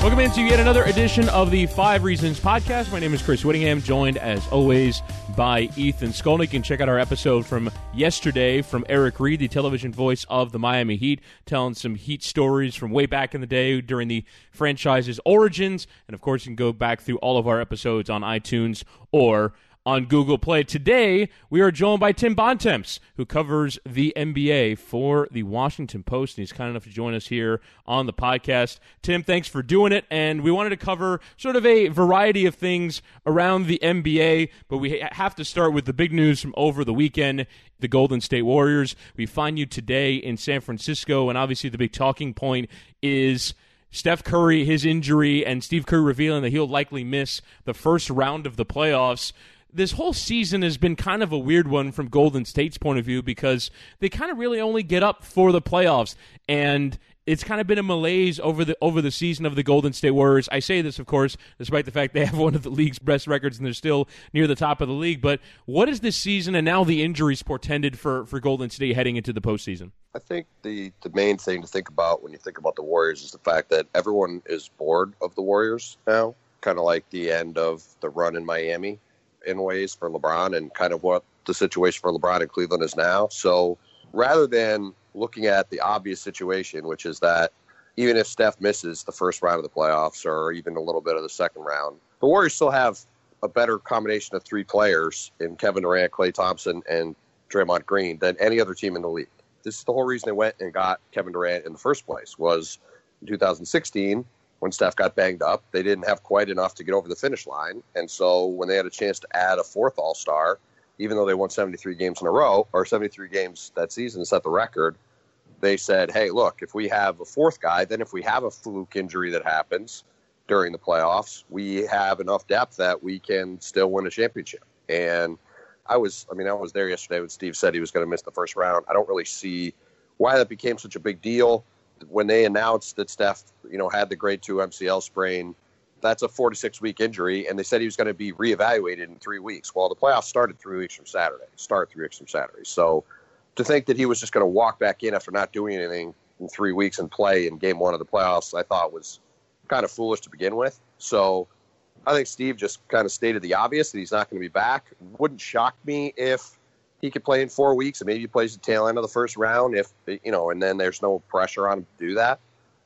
Welcome into yet another edition of the Five Reasons Podcast. My name is Chris Whittingham, joined as always by Ethan Skolnick. And check out our episode from yesterday from Eric Reid, the television voice of the Miami Heat, telling some Heat stories from way back in the day during the franchise's origins. And of course, you can go back through all of our episodes on iTunes or on Google Play. Today, we are joined by Tim Bontemps, who covers the NBA for the Washington Post, and he's kind enough to join us here on the podcast. Tim, thanks for doing it, and we wanted to cover sort of a variety of things around the NBA, but we have to start with the big news from over the weekend. The Golden State Warriors. We find you today in San Francisco, and obviously the big talking point is Steph Curry, his injury, and Steve Kerr revealing that he'll likely miss the first round of the playoffs this whole season has been kind of a weird one from Golden State's point of view because they kind of really only get up for the playoffs and it's kind of been a malaise over the over the season of the Golden State Warriors. I say this, of course, despite the fact they have one of the league's best records and they're still near the top of the league. But what is this season and now the injuries portended for, for Golden State heading into the postseason? I think the, the main thing to think about when you think about the Warriors is the fact that everyone is bored of the Warriors now, kind of like the end of the run in Miami in ways for LeBron and kind of what the situation for LeBron in Cleveland is now. So rather than looking at the obvious situation, which is that even if Steph misses the first round of the playoffs or even a little bit of the second round, the Warriors still have a better combination of three players in Kevin Durant, Klay Thompson, and Draymond Green than any other team in the league. This is the whole reason they went and got Kevin Durant in the first place was in 2016 when Steph got banged up, they didn't have quite enough to get over the finish line. And so when they had a chance to add a fourth All Star, even though they won 73 games in a row or 73 games that season set the record, they said, hey, look, if we have a fourth guy, then if we have a fluke injury that happens during the playoffs, we have enough depth that we can still win a championship. And I was, I mean, I was there yesterday when Steve said he was going to miss the first round. I don't really see why that became such a big deal when they announced that Steph, you know, had the grade two MCL sprain, that's a four to six week injury, and they said he was going to be reevaluated in three weeks. Well, the playoffs started three weeks from Saturday. Start three weeks from Saturday. So to think that he was just going to walk back in after not doing anything in three weeks and play in game one of the playoffs, I thought was kind of foolish to begin with. So I think Steve just kind of stated the obvious that he's not going to be back. Wouldn't shock me if he could play in four weeks and maybe he plays the tail end of the first round if you know, and then there's no pressure on him to do that.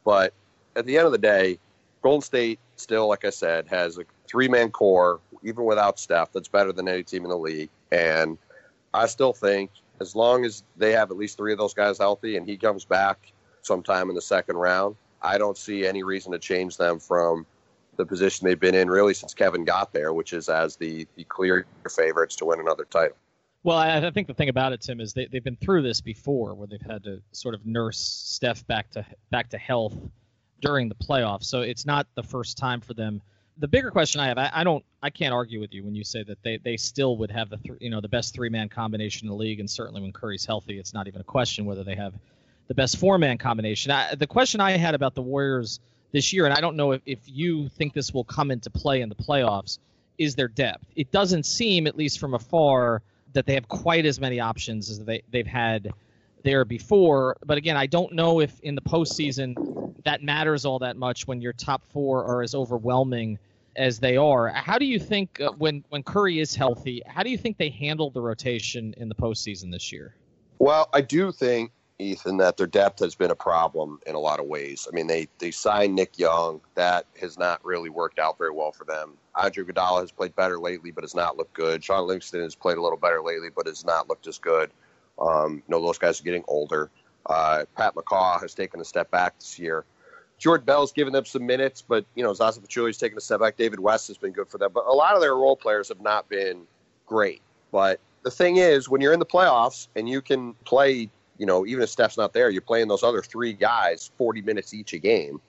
But at the end of the day, Golden State still, like I said, has a three man core, even without Steph, that's better than any team in the league. And I still think as long as they have at least three of those guys healthy and he comes back sometime in the second round, I don't see any reason to change them from the position they've been in really since Kevin got there, which is as the, the clear favorites to win another title. Well, I, I think the thing about it, Tim, is they, they've been through this before, where they've had to sort of nurse Steph back to back to health during the playoffs. So it's not the first time for them. The bigger question I have, I, I don't, I can't argue with you when you say that they, they still would have the th- you know the best three man combination in the league, and certainly when Curry's healthy, it's not even a question whether they have the best four man combination. I, the question I had about the Warriors this year, and I don't know if, if you think this will come into play in the playoffs, is their depth. It doesn't seem, at least from afar that they have quite as many options as they they've had there before. But again, I don't know if in the postseason that matters all that much when your top four are as overwhelming as they are. How do you think uh, when when Curry is healthy? How do you think they handle the rotation in the postseason this year? Well, I do think Ethan, that their depth has been a problem in a lot of ways. I mean, they they signed Nick Young. That has not really worked out very well for them. Andre Iguodala has played better lately, but has not looked good. Shaun Livingston has played a little better lately, but has not looked as good. Um, you know, those guys are getting older. Uh, Pat McCaw has taken a step back this year. Jordan Bell's given them some minutes, but you know, Zaza Pachulia's taken a step back. David West has been good for them, but a lot of their role players have not been great. But the thing is, when you're in the playoffs and you can play you know, even if Steph's not there, you're playing those other three guys 40 minutes each a game.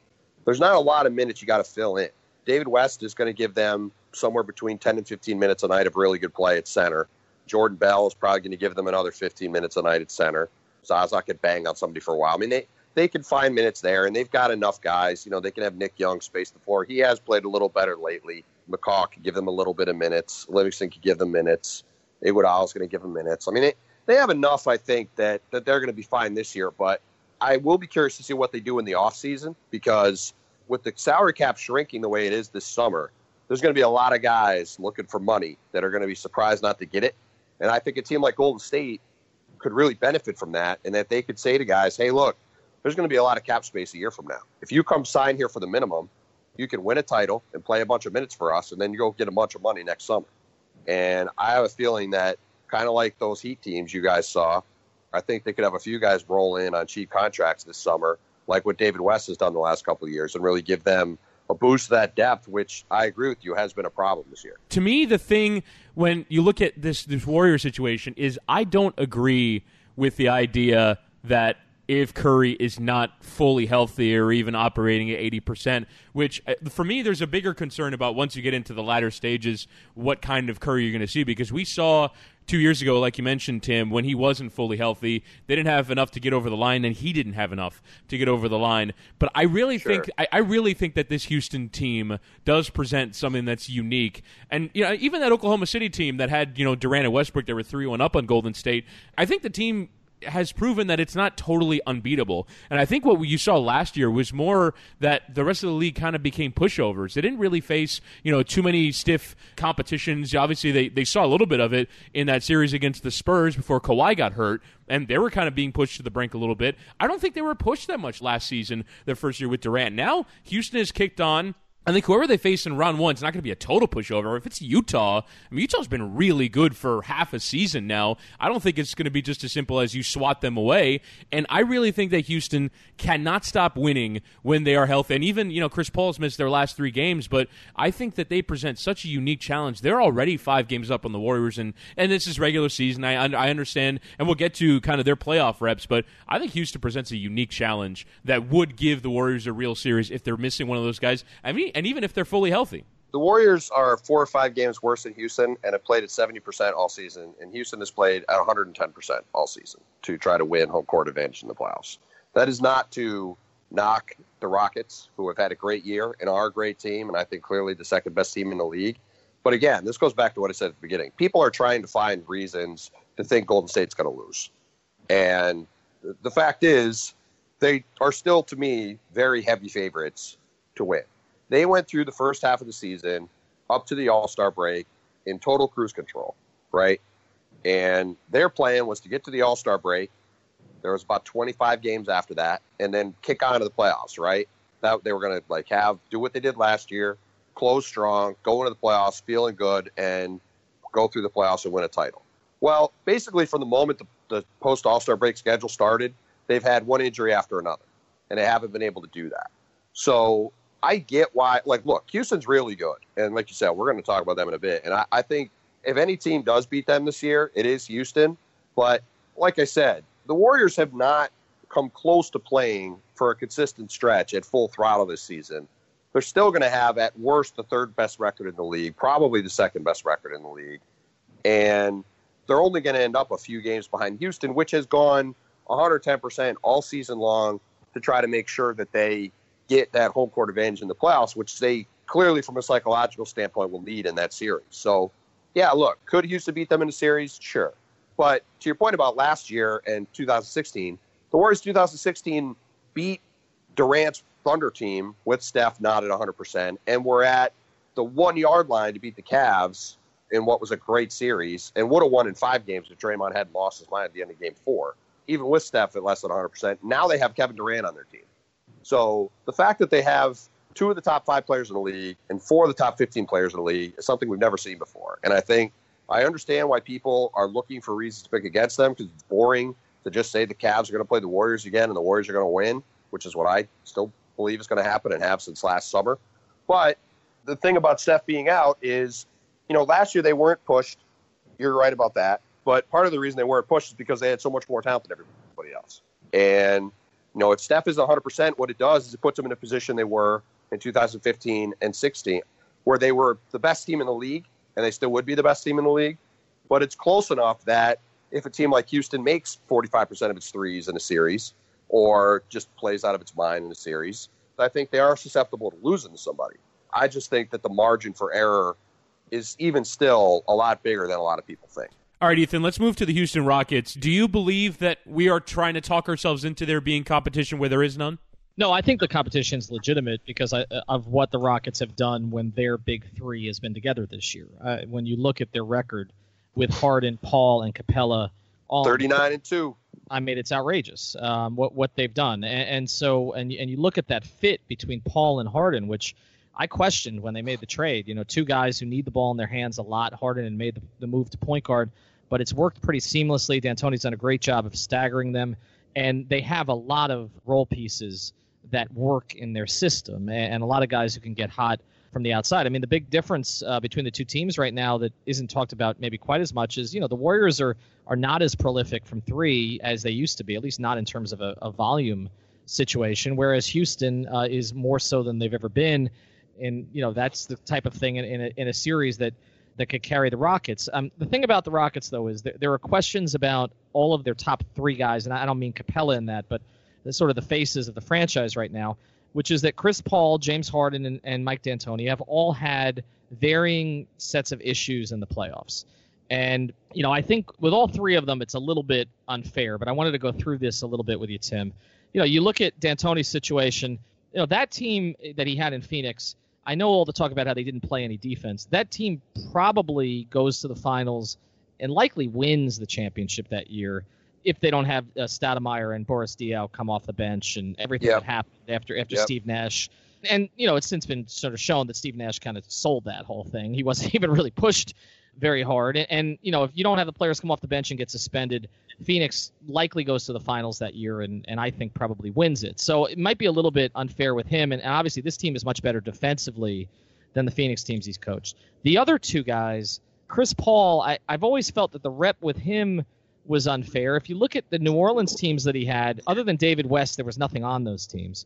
There's not a lot of minutes you got to fill in. David West is going to give them somewhere between 10 and 15 minutes a night of really good play at center. Jordan Bell is probably going to give them another 15 minutes a night at center. Zaza could bang on somebody for a while. I mean, they, they can find minutes there, and they've got enough guys. You know, they can have Nick Young space the floor. He has played a little better lately. McCaw could give them a little bit of minutes. Livingston could give them minutes. Iguodala is going to give them minutes. I mean, they, they have enough, I think, that, that they're going to be fine this year. But I will be curious to see what they do in the offseason because with the salary cap shrinking the way it is this summer, there's going to be a lot of guys looking for money that are going to be surprised not to get it. And I think a team like Golden State could really benefit from that, and that they could say to guys, hey, look, there's going to be a lot of cap space a year from now. If you come sign here for the minimum, you can win a title and play a bunch of minutes for us, and then you go get a bunch of money next summer. And I have a feeling that kind of like those Heat teams you guys saw, I think they could have a few guys roll in on cheap contracts this summer, like what David West has done the last couple of years, and really give them a boost that depth, which I agree with you has been a problem this year. To me, the thing when you look at this this Warrior situation is I don't agree with the idea that if Curry is not fully healthy or even operating at 80%, which uh, for me, there's a bigger concern about once you get into the latter stages, what kind of Curry you're going to see. Because we saw two years ago, like you mentioned, Tim, when he wasn't fully healthy, they didn't have enough to get over the line, and he didn't have enough to get over the line. But I really sure. think I, I, really think that this Houston team does present something that's unique. And you know, even that Oklahoma City team that had you know Durant and Westbrook, they were three one up on Golden State. I think the team has proven that it's not totally unbeatable. And I think what you saw last year was more that the rest of the league kind of became pushovers. They didn't really face, you know, too many stiff competitions. Obviously, they, they saw a little bit of it in that series against the Spurs before Kawhi got hurt, and they were kind of being pushed to the brink a little bit. I don't think they were pushed that much last season, their first year with Durant. Now, Houston has kicked on I think whoever they face in round one is not going to be a total pushover. If it's Utah, I mean, Utah's been really good for half a season now. I don't think it's going to be just as simple as you swat them away. And I really think that Houston cannot stop winning when they are healthy. And even, you know, Chris Paul's missed their last three games, but I think that they present such a unique challenge. They're already five games up on the Warriors, and, and this is regular season. I, I understand, and we'll get to kind of their playoff reps, but I think Houston presents a unique challenge that would give the Warriors a real series if they're missing one of those guys. I mean, and even if they're fully healthy. The Warriors are four or five games worse than Houston and have played at 70% all season, and Houston has played at 110% all season to try to win home court advantage in the playoffs. That is not to knock the Rockets, who have had a great year and are a great team, and I think clearly the second best team in the league. But again, this goes back to what I said at the beginning. People are trying to find reasons to think Golden State's going to lose. And the fact is, they are still, to me, very heavy favorites to win. They went through the first half of the season up to the All Star break in total cruise control, right? And their plan was to get to the All Star break. There was about 25 games after that, and then kick on to the playoffs, right? That they were going to like have do what they did last year, close strong, go into the playoffs, feeling good, and go through the playoffs and win a title. Well, basically, from the moment the, the post All Star break schedule started, they've had one injury after another, and they haven't been able to do that. So I get why. Like, look, Houston's really good, and like you said, we're going to talk about them in a bit. And I, I think if any team does beat them this year, it is Houston. But like I said, the Warriors have not come close to playing for a consistent stretch at full throttle this season. They're still going to have, at worst, the third best record in the league, probably the second best record in the league. And they're only going to end up a few games behind Houston, which has gone 110% all season long to try to make sure that they get that home court advantage in the playoffs, which they clearly, from a psychological standpoint, will need in that series. So, yeah, look, could Houston beat them in a series? Sure. But to your point about last year and 2016, the Warriors 2016 beat Durant's Thunder team with Steph not at 100%, and we're at the one yard line to beat the Cavs in what was a great series and would have won in five games if Draymond hadn't lost his mind at the end of game four, even with Steph at less than 100%. Now they have Kevin Durant on their team. So the fact that they have two of the top five players in the league and four of the top 15 players in the league is something we've never seen before. And I think I understand why people are looking for reasons to pick against them because it's boring to just say the Cavs are going to play the Warriors again and the Warriors are going to win, which is what I still believe is going to happen and have since last summer. But the thing about Steph being out is, you know, last year they weren't pushed. You're right about that. But part of the reason they weren't pushed is because they had so much more talent than everybody else. And you know, if Steph is 100%, what it does is it puts them in a position they were in 2015 and 16, where they were the best team in the league, and they still would be the best team in the league. But it's close enough that if a team like Houston makes 45% of its threes in a series, or just plays out of its mind in a series, I think they are susceptible to losing to somebody. I just think that the margin for error is even still a lot bigger than a lot of people think. All right, Ethan, let's move to the Houston Rockets. Do you believe that we are trying to talk ourselves into there being competition where there is none? No, I think the competition is legitimate because I, of what the Rockets have done when their big three has been together this year. Uh, when you look at their record with Harden, Paul, and Capela, all 39 and two. I mean, it's outrageous um, what what they've done, and, and so and and you look at that fit between Paul and Harden, which I questioned when they made the trade. You know, two guys who need the ball in their hands a lot. Harden and made the, the move to point guard, but it's worked pretty seamlessly. D'Antoni's done a great job of staggering them, and they have a lot of role pieces that work in their system, and, a lot of guys who can get hot from the outside. I mean, the big difference uh, between the two teams right now that isn't talked about maybe quite as much is, you know, the Warriors are are not as prolific from three as they used to be, at least not in terms of a, a volume situation, whereas Houston uh, is more so than they've ever been and you know that's the type of thing in, in, a, in a series that that could carry the Rockets. Um, the thing about the Rockets though is that there are questions about all of their top three guys, and I don't mean Capela in that, but sort of the faces of the franchise right now, which is that Chris Paul, James Harden, and, and Mike D'Antoni have all had varying sets of issues in the playoffs. And, you know, I think with all three of them, it's a little bit unfair, but I wanted to go through this a little bit with you, Tim. You know, you look at D'Antoni's situation, you know, that team that he had in Phoenix, I know all the talk about how they didn't play any defense. That team probably goes to the finals and likely wins the championship that year if they don't have uh, Stoudemire and Boris Diaw come off the bench and everything yep. that happened after after yep. Steve Nash. And you know, it's since been sort of shown that Steve Nash kind of sold that whole thing. He wasn't even really pushed very hard. And, and, you know, if you don't have the players come off the bench and get suspended, Phoenix likely goes to the finals that year, and, and I think probably wins it. So it might be a little bit unfair with him. And, and obviously, this team is much better defensively than the Phoenix teams he's coached. The other two guys, Chris Paul, I, I've always felt that the rep with him was unfair. If you look at the New Orleans teams that he had, other than David West, there was nothing on those teams.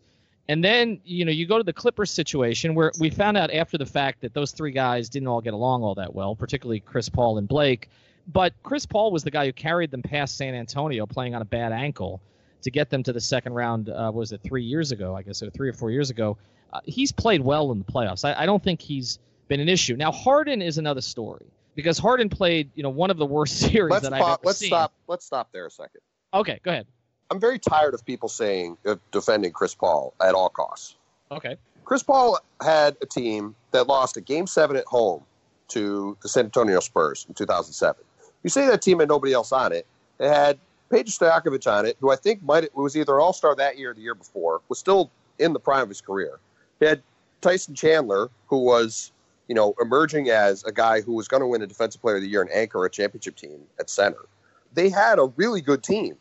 And then, you know, you go to the Clippers situation where we found out after the fact that those three guys didn't all get along all that well, particularly Chris Paul and Blake. But Chris Paul was the guy who carried them past San Antonio playing on a bad ankle to get them to the second round. Uh, was it three years ago? I guess or three or four years ago. Uh, he's played well in the playoffs. I, I don't think he's been an issue. Now Harden is another story because Harden played, you know, one of the worst series let's that I've ever let's seen. stop. Let's stop there a second. Okay, go ahead. I'm very tired of people saying uh, defending Chris Paul at all costs. Okay. Chris Paul had a team that lost a game seven at home to the San Antonio Spurs in 2007. You say that team had nobody else on it. It had Peja Stojakovic on it, who I think might was either an All Star that year or the year before, was still in the prime of his career. He had Tyson Chandler, who was you know emerging as a guy who was going to win a Defensive Player of the Year and anchor a championship team at center. They had a really good team,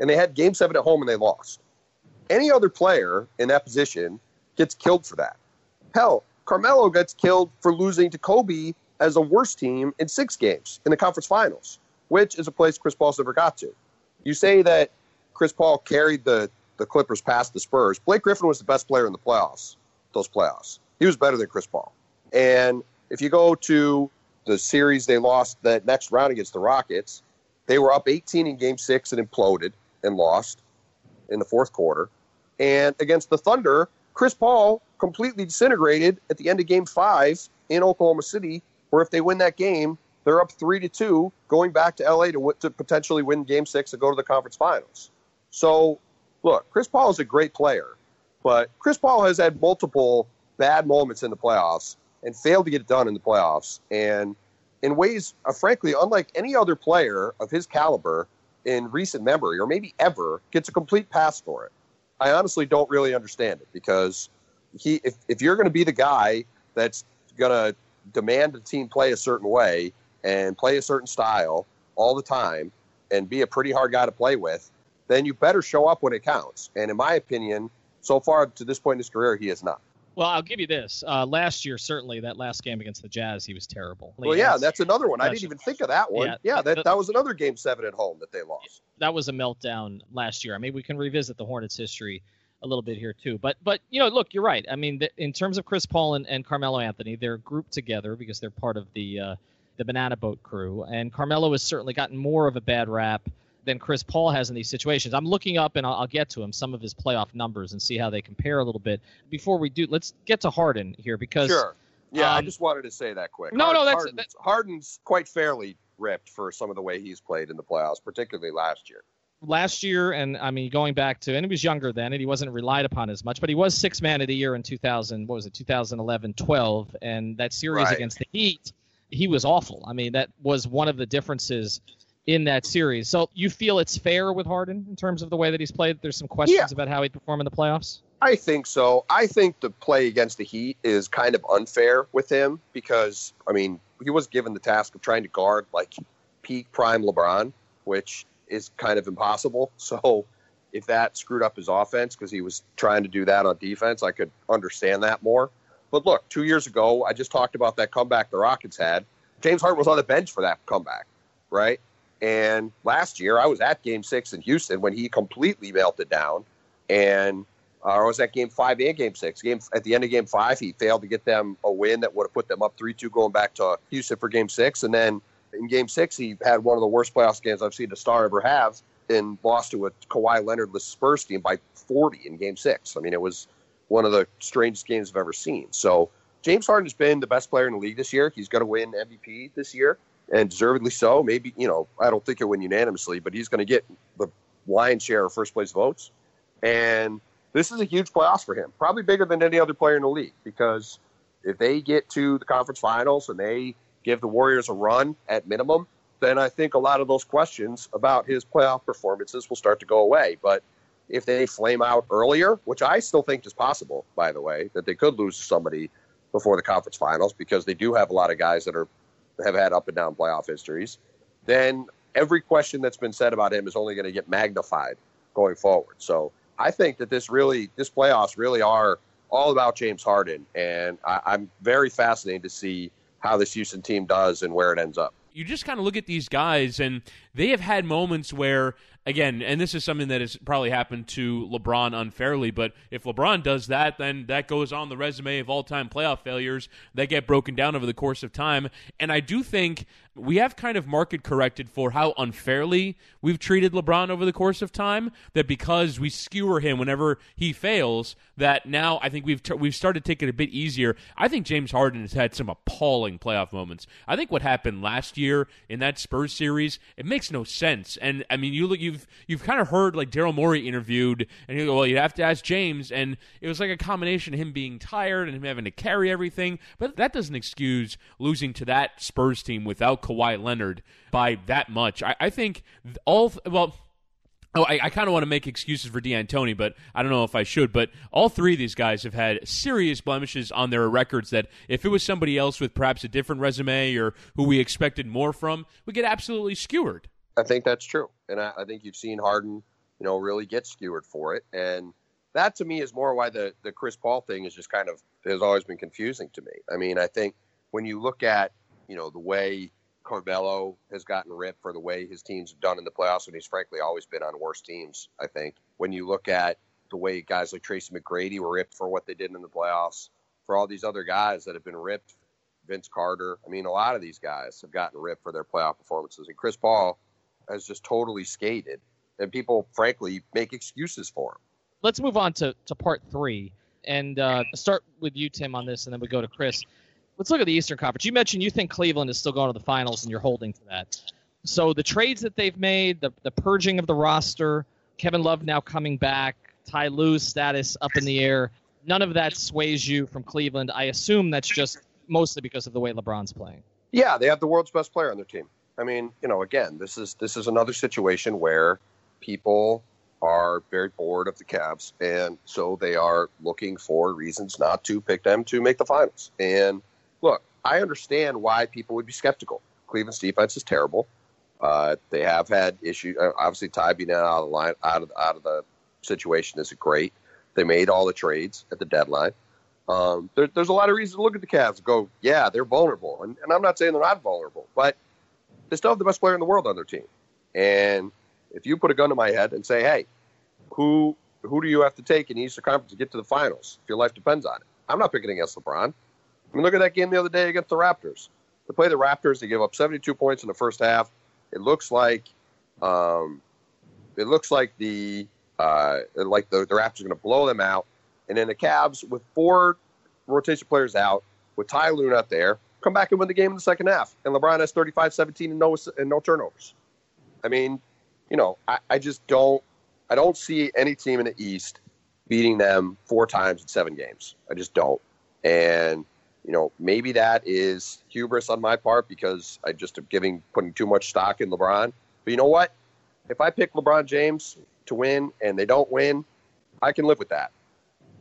and they had Game Seven at home and they lost. Any other player in that position gets killed for that. Hell, Carmelo gets killed for losing to Kobe as a worst team in six games in the conference finals, which is a place Chris Paul's never got to. You say that Chris Paul carried the, the Clippers past the Spurs. Blake Griffin was the best player in the playoffs, those playoffs. He was better than Chris Paul. And if you go to the series they lost that next round against the Rockets, they were up 18 in game six and imploded and lost in the fourth quarter. And against the Thunder, Chris Paul completely disintegrated at the end of game five in Oklahoma City, where if they win that game, they're up three to two, going back to LA to, to potentially win game six and go to the conference finals. So, look, Chris Paul is a great player, but Chris Paul has had multiple bad moments in the playoffs and failed to get it done in the playoffs. And in ways, uh, frankly, unlike any other player of his caliber in recent memory, or maybe ever, gets a complete pass for it. I honestly don't really understand it because he, if, if you're going to be the guy that's going to demand a team play a certain way and play a certain style all the time and be a pretty hard guy to play with, then you better show up when it counts. And in my opinion, so far to this point in his career, he has not. Well, I'll give you this. Uh, last year, certainly that last game against the Jazz, he was terrible. Well, yeah, that's another one. I didn't even think of that one. Yeah, Yeah, that, the- that was another game seven at home that they lost. that was a meltdown last year. I mean, we can revisit the Hornets' history a little bit here too. But but you know, look, you're right. I mean, th- in terms of Chris Paul and, and Carmelo Anthony, they're grouped together because they're part of the uh, the Banana Boat crew, and Carmelo has certainly gotten more of a bad rap than Chris Paul has in these situations. I'm looking up, and I'll, I'll get to him some of his playoff numbers and see how they compare a little bit. Before we do, let's get to Harden here because Sure. Yeah, I um, just wanted to say that quick. No, no, that's- Harden's, Harden's quite fairly ripped for some of the way he's played in the playoffs, particularly last year. last year, and I mean going back to, and he was younger then, and he wasn't relied upon as much, but he was six man of the year in 2000. What was it, 2011, 12, and that series Right. against the Heat, he was awful. I mean, that was one of the differences in that series. So you feel it's fair with Harden in terms of the way that he's played? There's some questions Yeah. about how he'd perform in the playoffs. I think so. I think the play against the Heat is kind of unfair with him because, I mean, he was given the task of trying to guard like peak prime LeBron, which is kind of impossible. So if that screwed up his offense because he was trying to do that on defense, I could understand that more. But look, two years ago, I just talked about that comeback the Rockets had. James Harden was on the bench for that comeback, right? And last year, I was at Game Six in Houston when he completely melted down, and uh, or was at Game Five and Game Six? Game at the end of Game Five, he failed to get them a win that would have put them up three two going back to Houston for Game Six, and then in Game Six, he had one of the worst playoff games I've seen a star ever have, and lost to a Kawhi Leonardless Spurs team by 40 in Game Six. I mean, it was one of the strangest games I've ever seen. So James Harden's been the best player in the league this year. He's going to win MVP this year, and deservedly so. Maybe you know, I don't think he'll win unanimously, but he's going to get the lion's share of first place votes. And this is a huge playoffs for him, probably bigger than any other player in the league, because if they get to the conference finals and they give the Warriors a run at minimum, then I think a lot of those questions about his playoff performances will start to go away. But if they flame out earlier, which I still think is possible, by the way, that they could lose somebody before the conference finals because they do have a lot of guys that are have had up and down playoff histories, then every question that's been said about him is only going to get magnified going forward. So I think that this really, this playoffs really are all about James Harden, and I, I'm very fascinated to see how this Houston team does and where it ends up. you just kind of look at these guys and they have had moments where again and this is something that has probably happened to LeBron unfairly but if LeBron does that then that goes on the resume of all-time playoff failures that get broken down over the course of time. And I do think we have kind of market corrected for how unfairly we've treated LeBron over the course of time that because we skewer him whenever he fails that now I think we've t- we've started taking it a bit easier. I think James Harden has had some appalling playoff moments. I think what happened last year in that Spurs series, it makes no sense. And I mean, you look, you've you've kind of heard like Daryl Morey interviewed, and you go, well, you have to ask James, and it was like a combination of him being tired and him having to carry everything. But that doesn't excuse losing to that Spurs team without Kawhi Leonard by that much. I, I think all well. Oh, I, I kind of want to make excuses for D'Antoni, but I don't know if I should. But all three of these guys have had serious blemishes on their records that if it was somebody else with perhaps a different resume or who we expected more from, we get absolutely skewered. I think that's true, and I, I think you've seen Harden, you know, really get skewered for it, and that to me is more why the the Chris Paul thing is just kind of has always been confusing to me. I mean, I think when you look at you know the way Carmelo has gotten ripped for the way his teams have done in the playoffs, and he's frankly always been on worse teams. I think when you look at the way guys like Tracy McGrady were ripped for what they did in the playoffs, for all these other guys that have been ripped, Vince Carter. I mean, a lot of these guys have gotten ripped for their playoff performances, and Chris Paul has just totally skated, and people frankly make excuses for him. let's move on to, to part three and uh, start with you, Tim, on this, and then we go to Chris. Let's look at the Eastern Conference. You mentioned you think Cleveland is still going to the finals, and you're holding to that. So the trades that they've made, the, the purging of the roster, Kevin Love now coming back, Ty Lue's status up in the air, none of that sways you from Cleveland. I assume that's just mostly because of the way LeBron's playing. Yeah, they have the world's best player on their team. I mean, you know, again, this is this is another situation where people are very bored of the Cavs, and so they are looking for reasons not to pick them to make the finals. And look, I understand why people would be skeptical. Cleveland's defense is terrible. Uh, they have had issues. Uh, obviously, Ty being out of the line, out of out of the situation isn't great. They made all the trades at the deadline. Um, there, there's a lot of reasons to look at the Cavs and go, yeah, they're vulnerable. And, and I'm not saying they're not vulnerable, but they still have the best player in the world on their team. And if you put a gun to my head and say, hey, who who do you have to take in the Eastern Conference to get to the finals if your life depends on it? I'm not picking against LeBron. I mean, look at that game the other day against the Raptors. They play the Raptors. They give up 72 points in the first half. It looks like, um, it looks like the uh, like the, the Raptors are going to blow them out. And then the Cavs, with four rotation players out, with Ty Lue not there, come back and win the game in the second half. And LeBron has 35 17 and no, and no turnovers. I mean, you know, I, I just don't I don't see any team in the East beating them four times in seven games. I just don't. And you know, maybe that is hubris on my part because I just am giving putting too much stock in LeBron. But you know what? If I pick LeBron James to win and they don't win, I can live with that.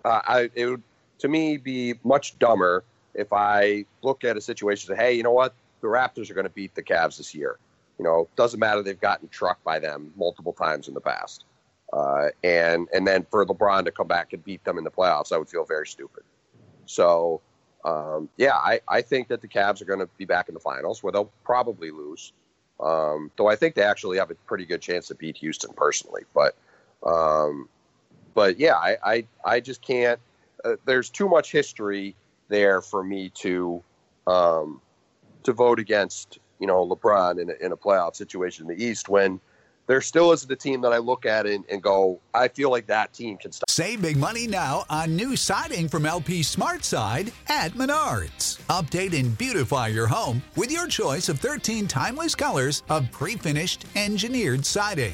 Uh, I it would to me be much dumber if I look at a situation and say, hey, you know what? The Raptors are going to beat the Cavs this year. You know, doesn't matter they've gotten trucked by them multiple times in the past. Uh, and and then for LeBron to come back and beat them in the playoffs, I would feel very stupid. So, um, yeah, I, I think that the Cavs are going to be back in the finals where they'll probably lose. Um, though I think they actually have a pretty good chance to beat Houston personally. But, um, but yeah, I, I, I just can't. Uh, there's too much history there for me to um, to vote against you know LeBron in a, in a playoff situation in the East when there still isn't a team that I look at and, and, go, I feel like that team can stop. Save big money now on new siding from LP Smart Side at Menards. Update and beautify your home with your choice of 13 timeless colors of pre finished engineered siding.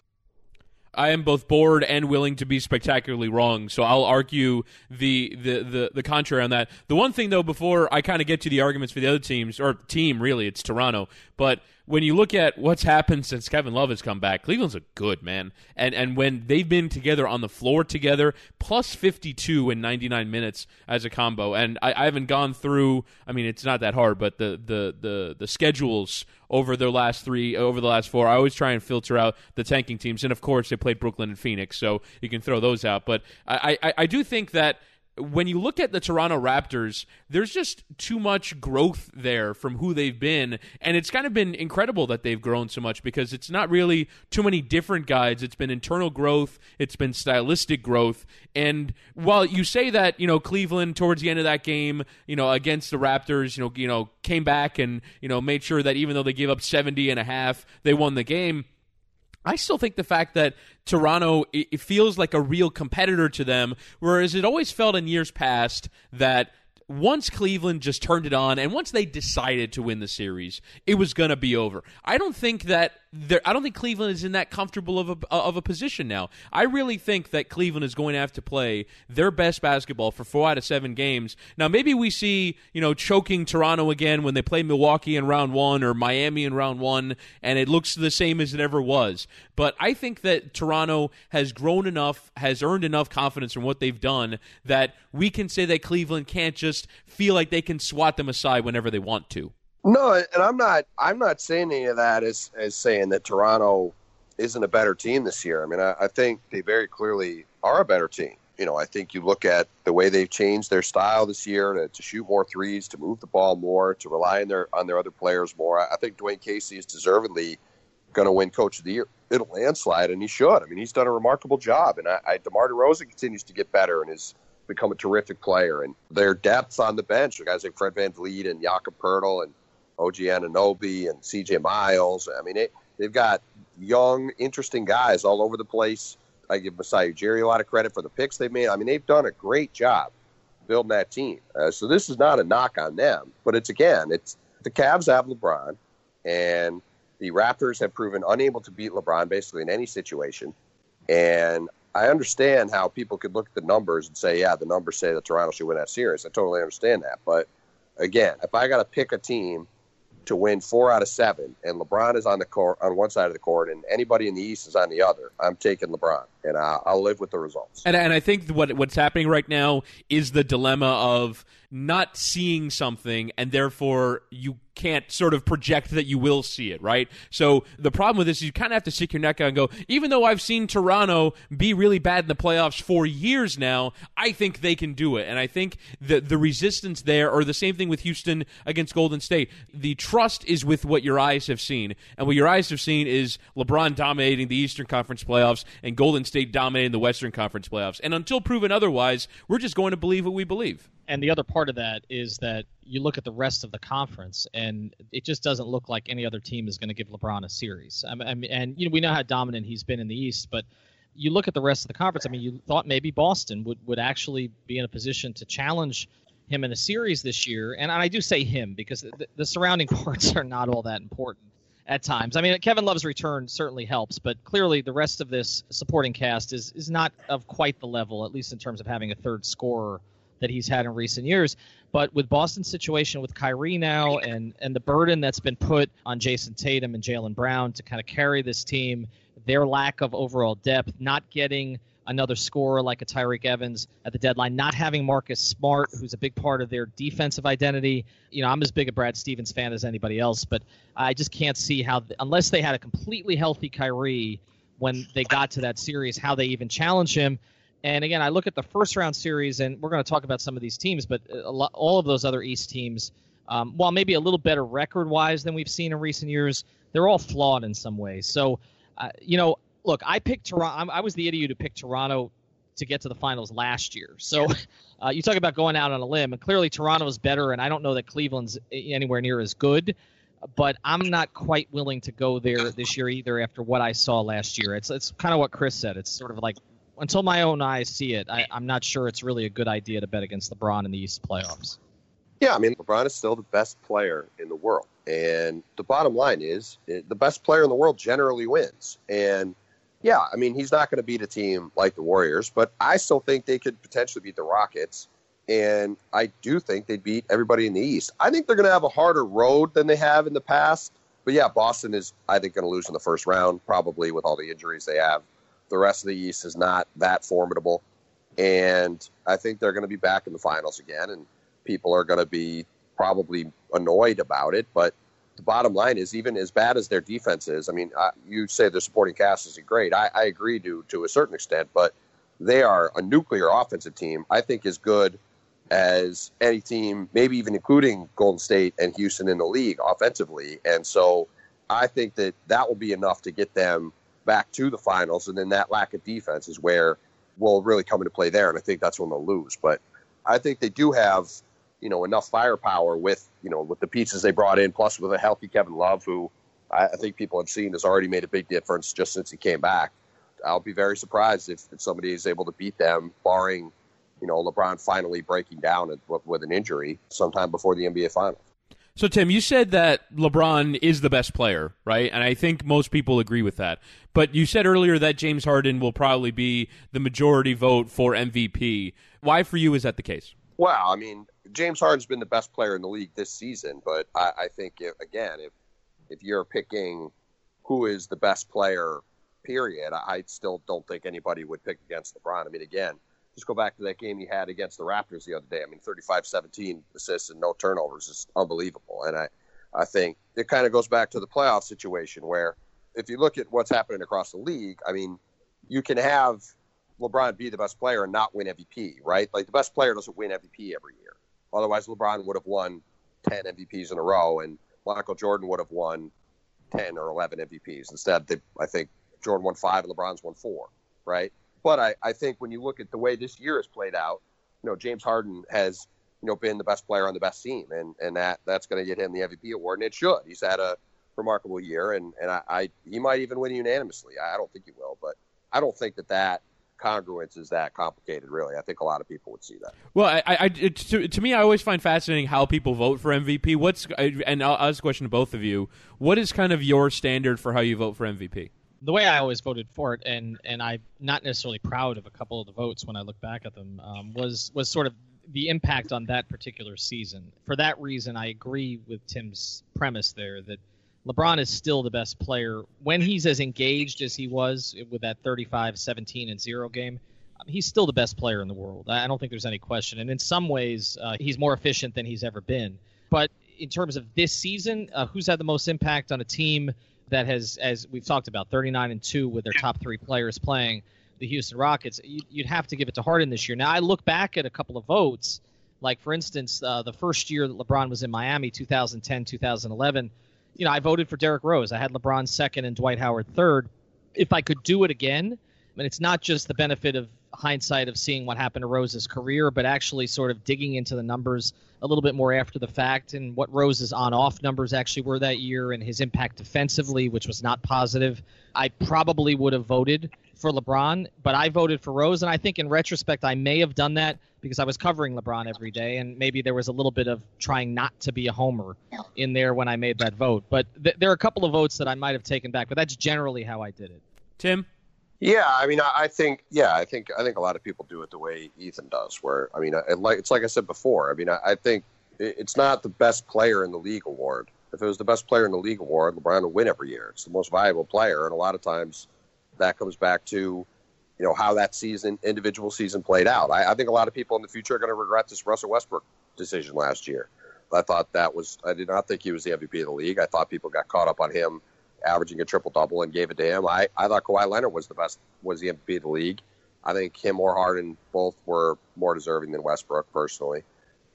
I am both bored and willing to be spectacularly wrong, so I'll argue the the the, the contrary on that. The one thing though, before I kind of get to the arguments for the other teams or team, really, it's Toronto, but when you look at what's happened since Kevin Love has come back, Cleveland's a good man, and and when they've been together on the floor together, plus fifty two in ninety nine minutes as a combo, and I, I haven't gone through. I mean, it's not that hard, but the the the the schedules over their last three, over the last four. I always try and filter out the tanking teams, and of course they played Brooklyn and Phoenix, so you can throw those out. But I, I, I do think that when you look at the Toronto Raptors, there's just too much growth there from who they've been. And it's kind of been incredible that they've grown so much because it's not really too many different guides. It's been internal growth, it's been stylistic growth. And while you say that, you know, Cleveland towards the end of that game, you know, against the Raptors, you know, you know, came back and, you know, made sure that even though they gave up 70 and a half, they won the game I still think the fact that Toronto it feels like a real competitor to them, whereas it always felt in years past that once Cleveland just turned it on and once they decided to win the series, it was going to be over. I don't think that I don't think Cleveland is in that comfortable of a of a position now. I really think that Cleveland is going to have to play their best basketball for 4 out of 7 games. Now maybe we see, you know, choking Toronto again when they play Milwaukee in round 1 or Miami in round 1 and it looks the same as it ever was. But I think that Toronto has grown enough, has earned enough confidence from what they've done that we can say that Cleveland can't just feel like they can swat them aside whenever they want to. No, and I'm not. I'm not saying any of that as as saying that Toronto isn't a better team this year. I mean, I, I think they very clearly are a better team. You know, I think you look at the way they've changed their style this year to, to shoot more threes, to move the ball more, to rely on their on their other players more. I, I think Dwane Casey is deservedly going to win Coach of the Year in a landslide, and he should. I mean, he's done a remarkable job, and I, I DeMar DeRozan continues to get better and has become a terrific player. And their depth on the bench, the guys like Fred VanVleet and Jakob Poeltl and OG Anunoby and CJ Miles. I mean, it, they've got young, interesting guys all over the place. I give Masai Ujiri a lot of credit for the picks they've made. I mean, they've done a great job building that team. Uh, so this is not a knock on them, but it's again, it's the Cavs have LeBron, and the Raptors have proven unable to beat LeBron basically in any situation. And I understand how people could look at the numbers and say, yeah, the numbers say that Toronto should win that series. I totally understand that. But again, if I got to pick a team to win four out of seven, and LeBron is on the court on one side of the court, and anybody in the East is on the other. I'm taking LeBron. And I, I'll live with the results. And, and I think what what's happening right now is the dilemma of not seeing something, and therefore you can't sort of project that you will see it, right? So the problem with this is you kind of have to stick your neck out and go, even though I've seen Toronto be really bad in the playoffs for years now, I think they can do it. And I think the the resistance there, or the same thing with Houston against Golden State, the trust is with what your eyes have seen. And what your eyes have seen is LeBron dominating the Eastern Conference playoffs and Golden State dominating the Western Conference playoffs. And until proven otherwise, we're just going to believe what we believe. And the other part of that is that you look at the rest of the conference, and it just doesn't look like any other team is going to give LeBron a series. I mean, and you know we know how dominant he's been in the East, but you look at the rest of the conference. I mean, you thought maybe Boston would would actually be in a position to challenge him in a series this year, and I do say him because the, the surrounding parts are not all that important at times. I mean, Kevin Love's return certainly helps, but clearly the rest of this supporting cast is is not of quite the level, at least in terms of having a third scorer that he's had in recent years. But with Boston's situation with Kyrie now and and the burden that's been put on Jayson Tatum and Jaylen Brown to kind of carry this team, their lack of overall depth, not getting another scorer like a Tyreke Evans at the deadline, not having Marcus Smart, who's a big part of their defensive identity. You know, I'm as big a Brad Stevens fan as anybody else, but I just can't see how, unless they had a completely healthy Kyrie when they got to that series, how they even challenge him. And again, I look at the first round series, and we're going to talk about some of these teams, but lot, all of those other East teams, um, while maybe a little better record wise than we've seen in recent years, they're all flawed in some ways. So, uh, you know, look, I picked Toronto. I was the idiot who picked Toronto to get to the finals last year. So, uh, you talk about going out on a limb, and clearly Toronto is better, and I don't know that Cleveland's anywhere near as good. But I'm not quite willing to go there this year either. After what I saw last year, it's it's kind of what Chris said. It's sort of like until my own eyes see it, I, I'm not sure it's really a good idea to bet against LeBron in the East playoffs. Yeah, I mean, LeBron is still the best player in the world. And the bottom line is the best player in the world generally wins. And yeah, I mean, he's not going to beat a team like the Warriors, but I still think they could potentially beat the Rockets. And I do think they'd beat everybody in the East. I think they're going to have a harder road than they have in the past. But yeah, Boston is, I think, going to lose in the first round, probably with all the injuries they have. The rest of the East is not that formidable. And I think they're going to be back in the finals again. And people are going to be probably annoyed about it. But the bottom line is, even as bad as their defense is, I mean, uh, you say their supporting cast isn't great. I, I agree to, to a certain extent, but they are a nuclear offensive team, I think, as good as any team, maybe even including Golden State and Houston in the league offensively. And so I think that that will be enough to get them back to the finals, and then that lack of defense is where will really come into play there, and I think that's when they'll lose. But I think they do have, you know, enough firepower with, you know, with the pieces they brought in, plus with a healthy Kevin Love, who I, I think people have seen has already made a big difference just since he came back. I'll be very surprised if, if somebody is able to beat them, barring, you know, LeBron finally breaking down with, with an injury sometime before the NBA Finals. So, Tim, you said that LeBron is the best player, right? And I think most people agree with that. But you said earlier that James Harden will probably be the majority vote for MVP. Why, for you, is that the case? Well, I mean, James Harden's been the best player in the league this season, but I, I think if, again, if if you're picking who is the best player, period, I still don't think anybody would pick against LeBron. I mean, again, just go back to that game he had against the Raptors the other day. I mean, 35-17 assists and no turnovers is unbelievable. And I, I think it kind of goes back to the playoff situation where if you look at what's happening across the league, I mean, you can have LeBron be the best player and not win MVP, right? Like the best player doesn't win MVP every year. Otherwise, LeBron would have won 10 MVPs in a row, and Michael Jordan would have won 10 or 11 MVPs. Instead, they, I think Jordan won five and LeBron's won four, right? But I, I think when you look at the way this year has played out, you know, James Harden has, you know, been the best player on the best team, and and that that's going to get him the MVP award, and it should. He's had a remarkable year, and and I, I he might even win unanimously. I don't think he will, but I don't think that that congruence is that complicated, really. I think a lot of people would see that. Well, I, I it, to, to me, I always find fascinating how people vote for MVP. What's and I'll ask a question to both of you. What is kind of your standard for how you vote for MVP? the way I always voted for it, and and I'm not necessarily proud of a couple of the votes when I look back at them, um, was was sort of the impact on that particular season. For that reason, I agree with Tim's premise there that LeBron is still the best player when he's as engaged as he was with that 35, 17, and zero game. um, He's still the best player in the world. I don't think there's any question. And in some ways, uh, he's more efficient than he's ever been. But in terms of this season, uh, who's had the most impact on a team that has, as we've talked about, 39 and two with their top three players playing the Houston Rockets? You- You'd have to give it to Harden this year. Now, I look back at a couple of votes. Like for instance, uh, the first year that LeBron was in Miami, 2010, 2011, you know, I voted for Derrick Rose. I had LeBron second and Dwight Howard third. If I could do it again, I mean, it's not just the benefit of hindsight of seeing what happened to Rose's career, but actually sort of digging into the numbers a little bit more after the fact and what Rose's on-off numbers actually were that year and his impact defensively, which was not positive. I probably would have voted for LeBron, but I voted for Rose, and I think in retrospect I may have done that because I was covering LeBron every day, and maybe there was a little bit of trying not to be a homer in there when I made that vote. But th- there are a couple of votes that I might have taken back, but that's generally how I did it. Tim? Yeah, I mean, I I think, yeah, I think, I think a lot of people do it the way Ethan does. Where, I mean, I, like it's like I said before. I mean, I, I think it's not the best player in the league award. If it was the best player in the league award, LeBron would win every year. It's the most valuable player, and a lot of times that comes back to, you know, how that season, individual season played out. I, I think a lot of people in the future are going to regret this Russell Westbrook decision last year. I thought that was, I did not think he was the MVP of the league. I thought people got caught up on him averaging a triple double and gave it to him. I, I thought Kawhi Leonard was the best, was the MVP of the league. I think him or Harden both were more deserving than Westbrook personally.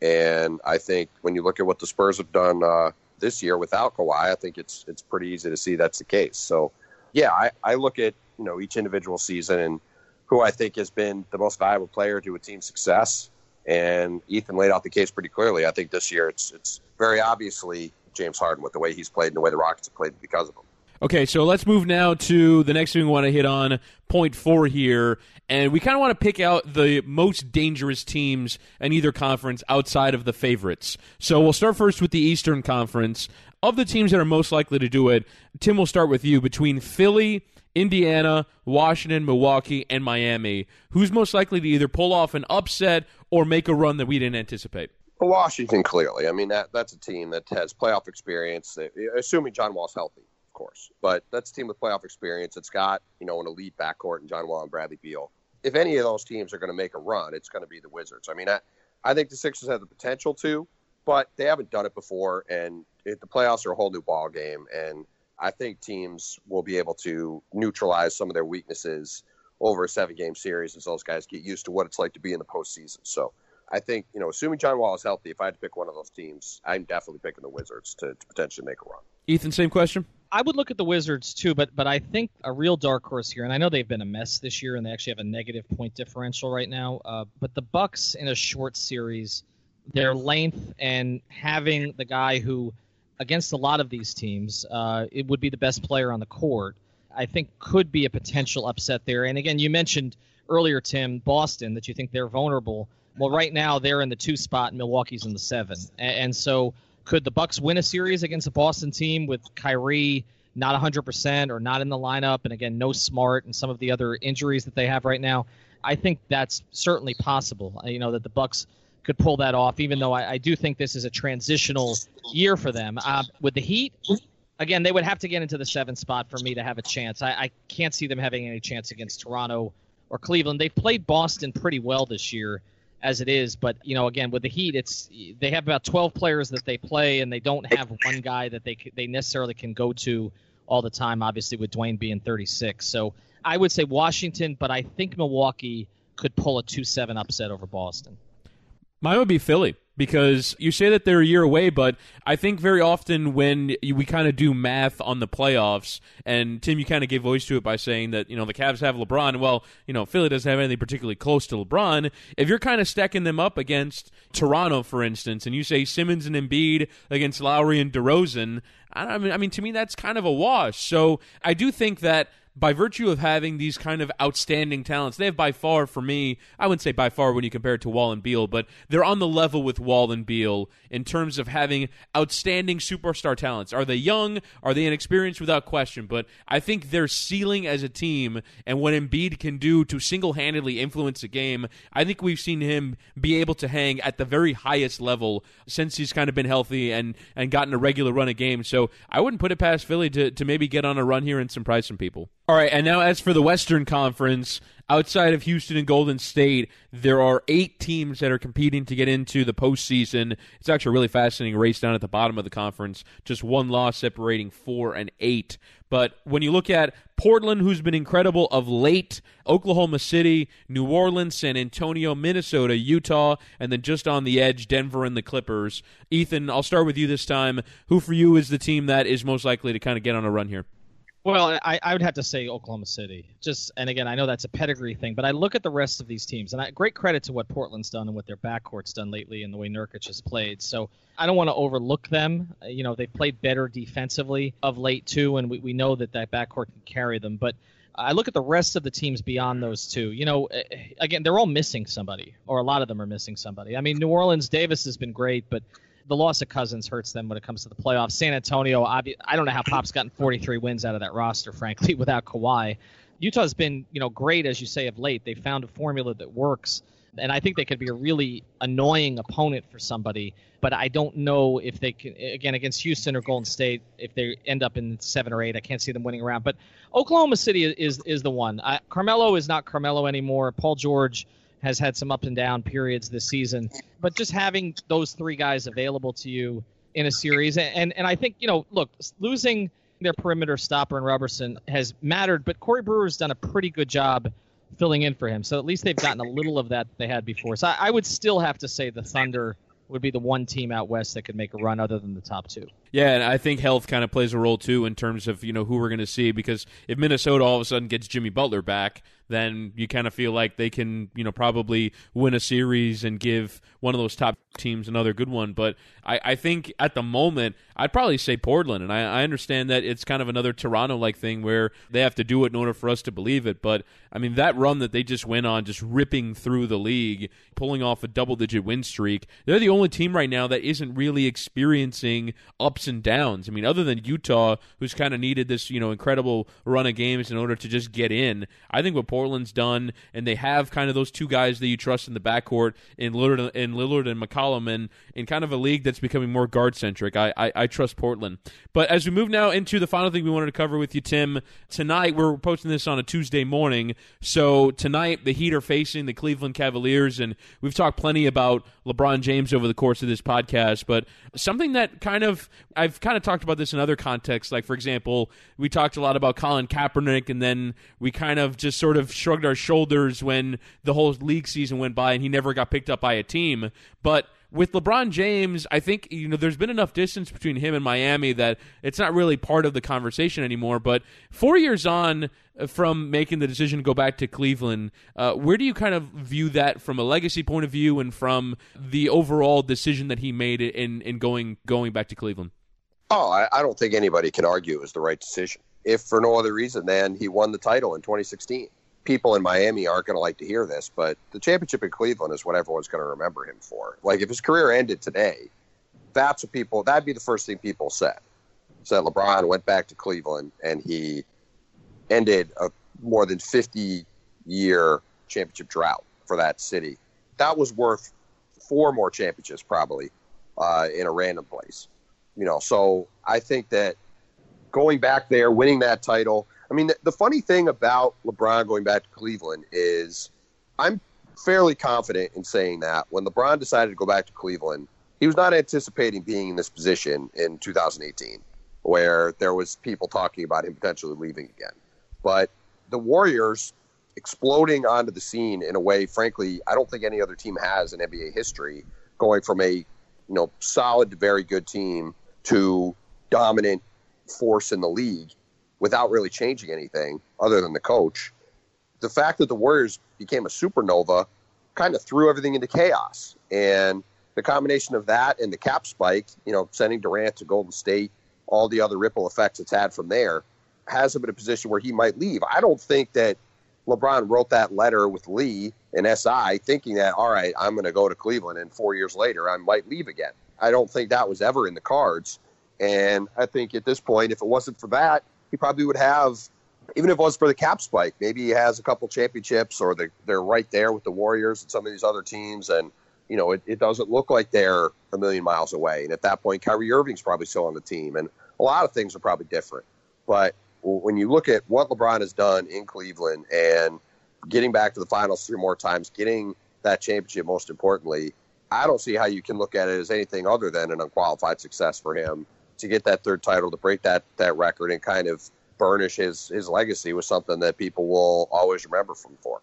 And I think when you look at what the Spurs have done uh, this year without Kawhi, I think it's it's pretty easy to see that's the case. So, yeah, I, I look at you know each individual season and who I think has been the most valuable player to a team's success. And Ethan laid out the case pretty clearly. I think this year it's it's very obviously James Harden with the way he's played and the way the Rockets have played because of him. Okay, so let's move now to the next thing we want to hit on, point four here. And we kind of want to pick out the most dangerous teams in either conference outside of the favorites. So we'll start first with the Eastern Conference. Of the teams that are most likely to do it, Tim, we'll start with you. Between Philly, Indiana, Washington, Milwaukee, and Miami, who's most likely to either pull off an upset or make a run that we didn't anticipate? Washington clearly. I mean that that's a team that has playoff experience. Assuming John Wall's healthy, of course, but that's a team with playoff experience. It's got you know an elite backcourt in John Wall and Bradley Beal. If any of those teams are going to make a run, it's going to be the Wizards. I mean, I, I think the Sixers have the potential to, but they haven't done it before, and the playoffs are a whole new ball game. And I think teams will be able to neutralize some of their weaknesses over a seven game series as those guys get used to what it's like to be in the postseason. So I think, you know, assuming John Wall is healthy, if I had to pick one of those teams, I'm definitely picking the Wizards to, to potentially make a run. Ethan, same question. I would look at the Wizards too, but but I think a real dark horse here, and I know they've been a mess this year, and they actually have a negative point differential right now. Uh, but the Bucks in a short series, their length and having the guy who, against a lot of these teams, uh, it would be the best player on the court. I think could be a potential upset there. And again, you mentioned earlier, Tim, Boston, that you think they're vulnerable. Well, right now they're in the two spot, and Milwaukee's in the seven, and so could the Bucks win a series against a Boston team with Kyrie not 100% or not in the lineup, and again, no Smart and some of the other injuries that they have right now? I think that's certainly possible. You know that the Bucks could pull that off, even though I, I do think this is a transitional year for them. Uh, with the Heat, again, they would have to get into the seven spot for me to have a chance. I, I can't see them having any chance against Toronto or Cleveland. They've played Boston pretty well this year as it is, but you know, again, with the Heat, it's they have about 12 players that they play, and they don't have one guy that they they necessarily can go to all the time. Obviously, with Dwayne being 36, so I would say Washington, but I think Milwaukee could pull a two-seven upset over Boston. Mine would be Philly because you say that they're a year away, but I think very often when we kind of do math on the playoffs, and Tim, you kind of gave voice to it by saying that you know the Cavs have LeBron. Well, you know Philly doesn't have anything particularly close to LeBron. If you're kind of stacking them up against Toronto, for instance, and you say Simmons and Embiid against Lowry and DeRozan, I, mean, I mean to me that's kind of a wash. So I do think that by virtue of having these kind of outstanding talents, they have by far, for me, I wouldn't say by far when you compare it to Wall and Beal, but they're on the level with Wall and Beal in terms of having outstanding superstar talents. Are they young? Are they inexperienced? Without question. But I think their ceiling as a team and what Embiid can do to single handedly influence a game, I think we've seen him be able to hang at the very highest level since he's kind of been healthy and, and gotten a regular run of games. So I wouldn't put it past Philly to, to maybe get on a run here and surprise some people. All right, and now as for the Western Conference, outside of Houston and Golden State, there are eight teams that are competing to get into the postseason. It's actually a really fascinating race down at the bottom of the conference. Just one loss separating four and eight. But when you look at Portland, who's been incredible of late, Oklahoma City, New Orleans, San Antonio, Minnesota, Utah, and then just on the edge, Denver and the Clippers. Ethan, I'll start with you this time. Who for you is the team that is most likely to kind of get on a run here? Well, I, I would have to say Oklahoma City. Just and again, I know that's a pedigree thing, but I look at the rest of these teams, and I, great credit to what Portland's done and what their backcourt's done lately, and the way Nurkic has played. So I don't want to overlook them. Uh, You know, they've played better defensively of late too, and we, we know that that backcourt can carry them. But I look at the rest of the teams beyond those two. You know, eh, eh, again, they're all missing somebody, or a lot of them are missing somebody. I mean, New Orleans Davis has been great, but the loss of Cousins hurts them when it comes to the playoffs. San Antonio, obvi- I don't know how Pop's gotten 43 wins out of that roster, frankly, without Kawhi. Utah's been, you know, great as you say of late. They found a formula that works, and I think they could be a really annoying opponent for somebody. But I don't know if they can again against Houston or Golden State if they end up in seven or eight. I can't see them winning around. But Oklahoma City is is the one. I, Carmelo is not Carmelo anymore. Paul George has had some up and down periods this season, but just having those three guys available to you in a series, and and I think you know, look, losing their perimeter stopper and Roberson has mattered, but Corey Brewer's done a pretty good job filling in for him. So at least they've gotten a little of that they had before. So I, I would still have to say the Thunder would be the one team out west that could make a run other than the top two. Yeah, and I think health kind of plays a role too in terms of you know who we're going to see because if Minnesota all of a sudden gets Jimmy Butler back, then you kind of feel like they can you know probably win a series and give one of those top teams another good one. But I, I think at the moment I'd probably say Portland, and I, I understand that it's kind of another Toronto like thing where they have to do it in order for us to believe it. But I mean that run that they just went on, just ripping through the league, pulling off a double digit win streak, they're the only team right now that isn't really experiencing ups and downs. I mean, other than Utah, who's kind of needed this, you know, incredible run of games in order to just get in. I think what Portland's done, and they have kind of those two guys that you trust in the backcourt in Lillard, in Lillard and McCollum, and in kind of a league that's becoming more guard centric. I, I I trust Portland. But as we move now into the final thing we wanted to cover with you, Tim, tonight we're posting this on a Tuesday morning. So tonight the Heat are facing the Cleveland Cavaliers, and we've talked plenty about LeBron James over the course of this podcast. But something that kind of I've kind of talked about this in other contexts. Like for example, we talked a lot about Colin Kaepernick, and then we kind of just sort of shrugged our shoulders when the whole league season went by, and he never got picked up by a team. But with LeBron James, I think you know there's been enough distance between him and Miami that it's not really part of the conversation anymore. But four years on uh, from making the decision to go back to Cleveland, uh, where do you kind of view that from a legacy point of view and from the overall decision that he made in in going going back to Cleveland? Oh, I, I don't think anybody can argue it was the right decision. If for no other reason than he won the title in 2016. People in Miami aren't going to like to hear this, but the championship in Cleveland is what everyone's going to remember him for. Like if his career ended today, that's what people. That'd be the first thing people said. Said LeBron went back to Cleveland and he ended a more than 50 year championship drought for that city. That was worth four more championships probably uh, in a random place. You know, so I think that going back there, winning that title. I mean, the, the funny thing about LeBron going back to Cleveland is I'm fairly confident in saying that when LeBron decided to go back to Cleveland, he was not anticipating being in this position in 2018, where there was people talking about him potentially leaving again. But the Warriors exploding onto the scene in a way, frankly, I don't think any other team has in NBA history, going from a you know solid very good team to dominant force in the league without really changing anything other than the coach. The fact that the Warriors became a supernova kind of threw everything into chaos. And the combination of that and the cap spike, you know, sending Durant to Golden State, all the other ripple effects it's had from there, has him in a position where he might leave. I don't think that LeBron wrote that letter with Lee and SI thinking that, all right, I'm going to go to Cleveland and four years later I might leave again. I don't think that was ever in the cards. And I think at this point, if it wasn't for that, he probably would have, even if it was for the cap spike, maybe he has a couple championships or they're, they're right there with the Warriors and some of these other teams. And, you know, it, it doesn't look like they're a million miles away. And at that point, Kyrie Irving's probably still on the team. And a lot of things are probably different. But when you look at what LeBron has done in Cleveland and getting back to the finals three more times, getting that championship most importantly, I don't see how you can look at it as anything other than an unqualified success for him to get that third title, to break that that record, and kind of burnish his his legacy with something that people will always remember from for.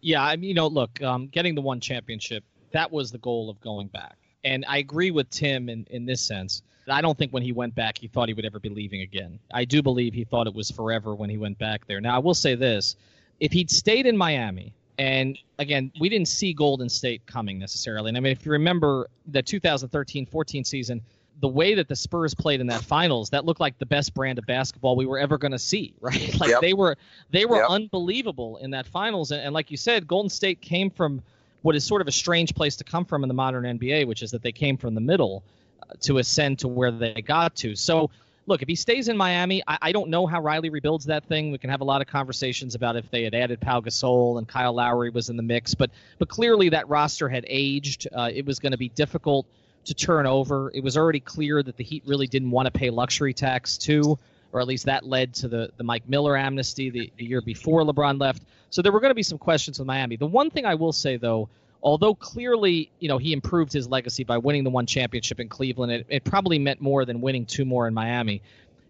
Yeah, I mean, you know, look, um, getting the one championship that was the goal of going back, and I agree with Tim in in this sense. I don't think when he went back he thought he would ever be leaving again. I do believe he thought it was forever when he went back there. Now I will say this: if he'd stayed in Miami, and again, we didn't see Golden State coming necessarily. And I mean, if you remember the 2013-14 season, the way that the Spurs played in that finals, that looked like the best brand of basketball we were ever going to see, right? Like Yep. they were they were Yep. unbelievable in that finals, and, and like you said, Golden State came from what is sort of a strange place to come from in the modern NBA, which is that they came from the middle uh, to ascend to where they got to. So. Look, if he stays in Miami, I, I don't know how Riley rebuilds that thing. We can have a lot of conversations about if they had added Pau Gasol and Kyle Lowry was in the mix, but but clearly that roster had aged. Uh, it was going to be difficult to turn over. It was already clear that the Heat really didn't want to pay luxury tax too, or at least that led to the, the Mike Miller amnesty the, the year before LeBron left. So there were going to be some questions with Miami. The one thing I will say though, although clearly you know he improved his legacy by winning the one championship in Cleveland, it, it probably meant more than winning two more in Miami.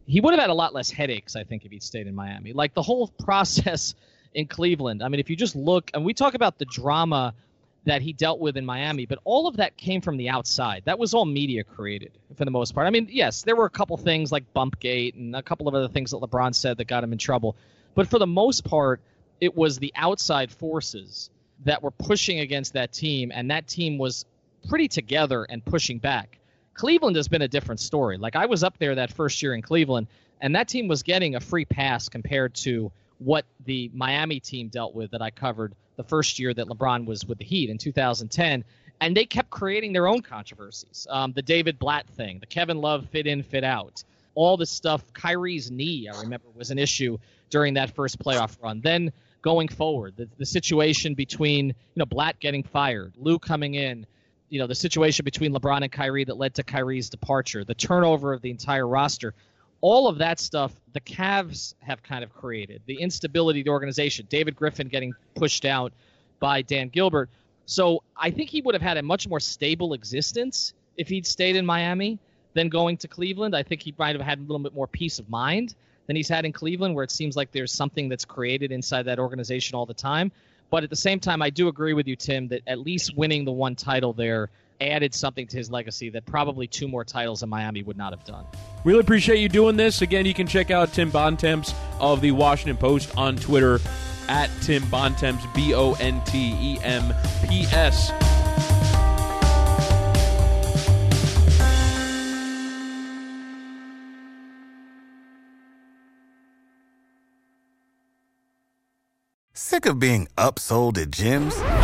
He would have had a lot less headaches, I think, if he'd stayed in Miami. Like the whole process in Cleveland. I mean, if you just look, and we talk about the drama that he dealt with in Miami, but all of that came from the outside. That was all media created for the most part. I mean, yes, there were a couple things like Bumpgate and a couple of other things that LeBron said that got him in trouble, but for the most part, it was the outside forces that were pushing against that team, and that team was pretty together and pushing back. Cleveland has been a different story. Like I was up there that first year in Cleveland, and that team was getting a free pass compared to what the Miami team dealt with that I covered the first year that LeBron was with the Heat in 2010. And they kept creating their own controversies. Um, the David Blatt thing, the Kevin Love fit in, fit out, all this stuff. Kyrie's knee, I remember, was an issue during that first playoff run. Then going forward, the, the situation between you know Blatt getting fired, Lue coming in, you know the situation between LeBron and Kyrie that led to Kyrie's departure, the turnover of the entire roster, all of that stuff the Cavs have kind of created, the instability of the organization, David Griffin getting pushed out by Dan Gilbert. So I think he would have had a much more stable existence if he'd stayed in Miami than going to Cleveland. I think he might have had a little bit more peace of mind than he's had in Cleveland, where it seems like there's something that's created inside that organization all the time. But at the same time, I do agree with you, Tim, that at least winning the one title there added something to his legacy that probably two more titles in Miami would not have done. Really appreciate you doing this. Again, you can check out Tim Bontemps of the Washington Post on Twitter at Tim Bontemps, B O N T E M P S. Sick of being upsold at gyms?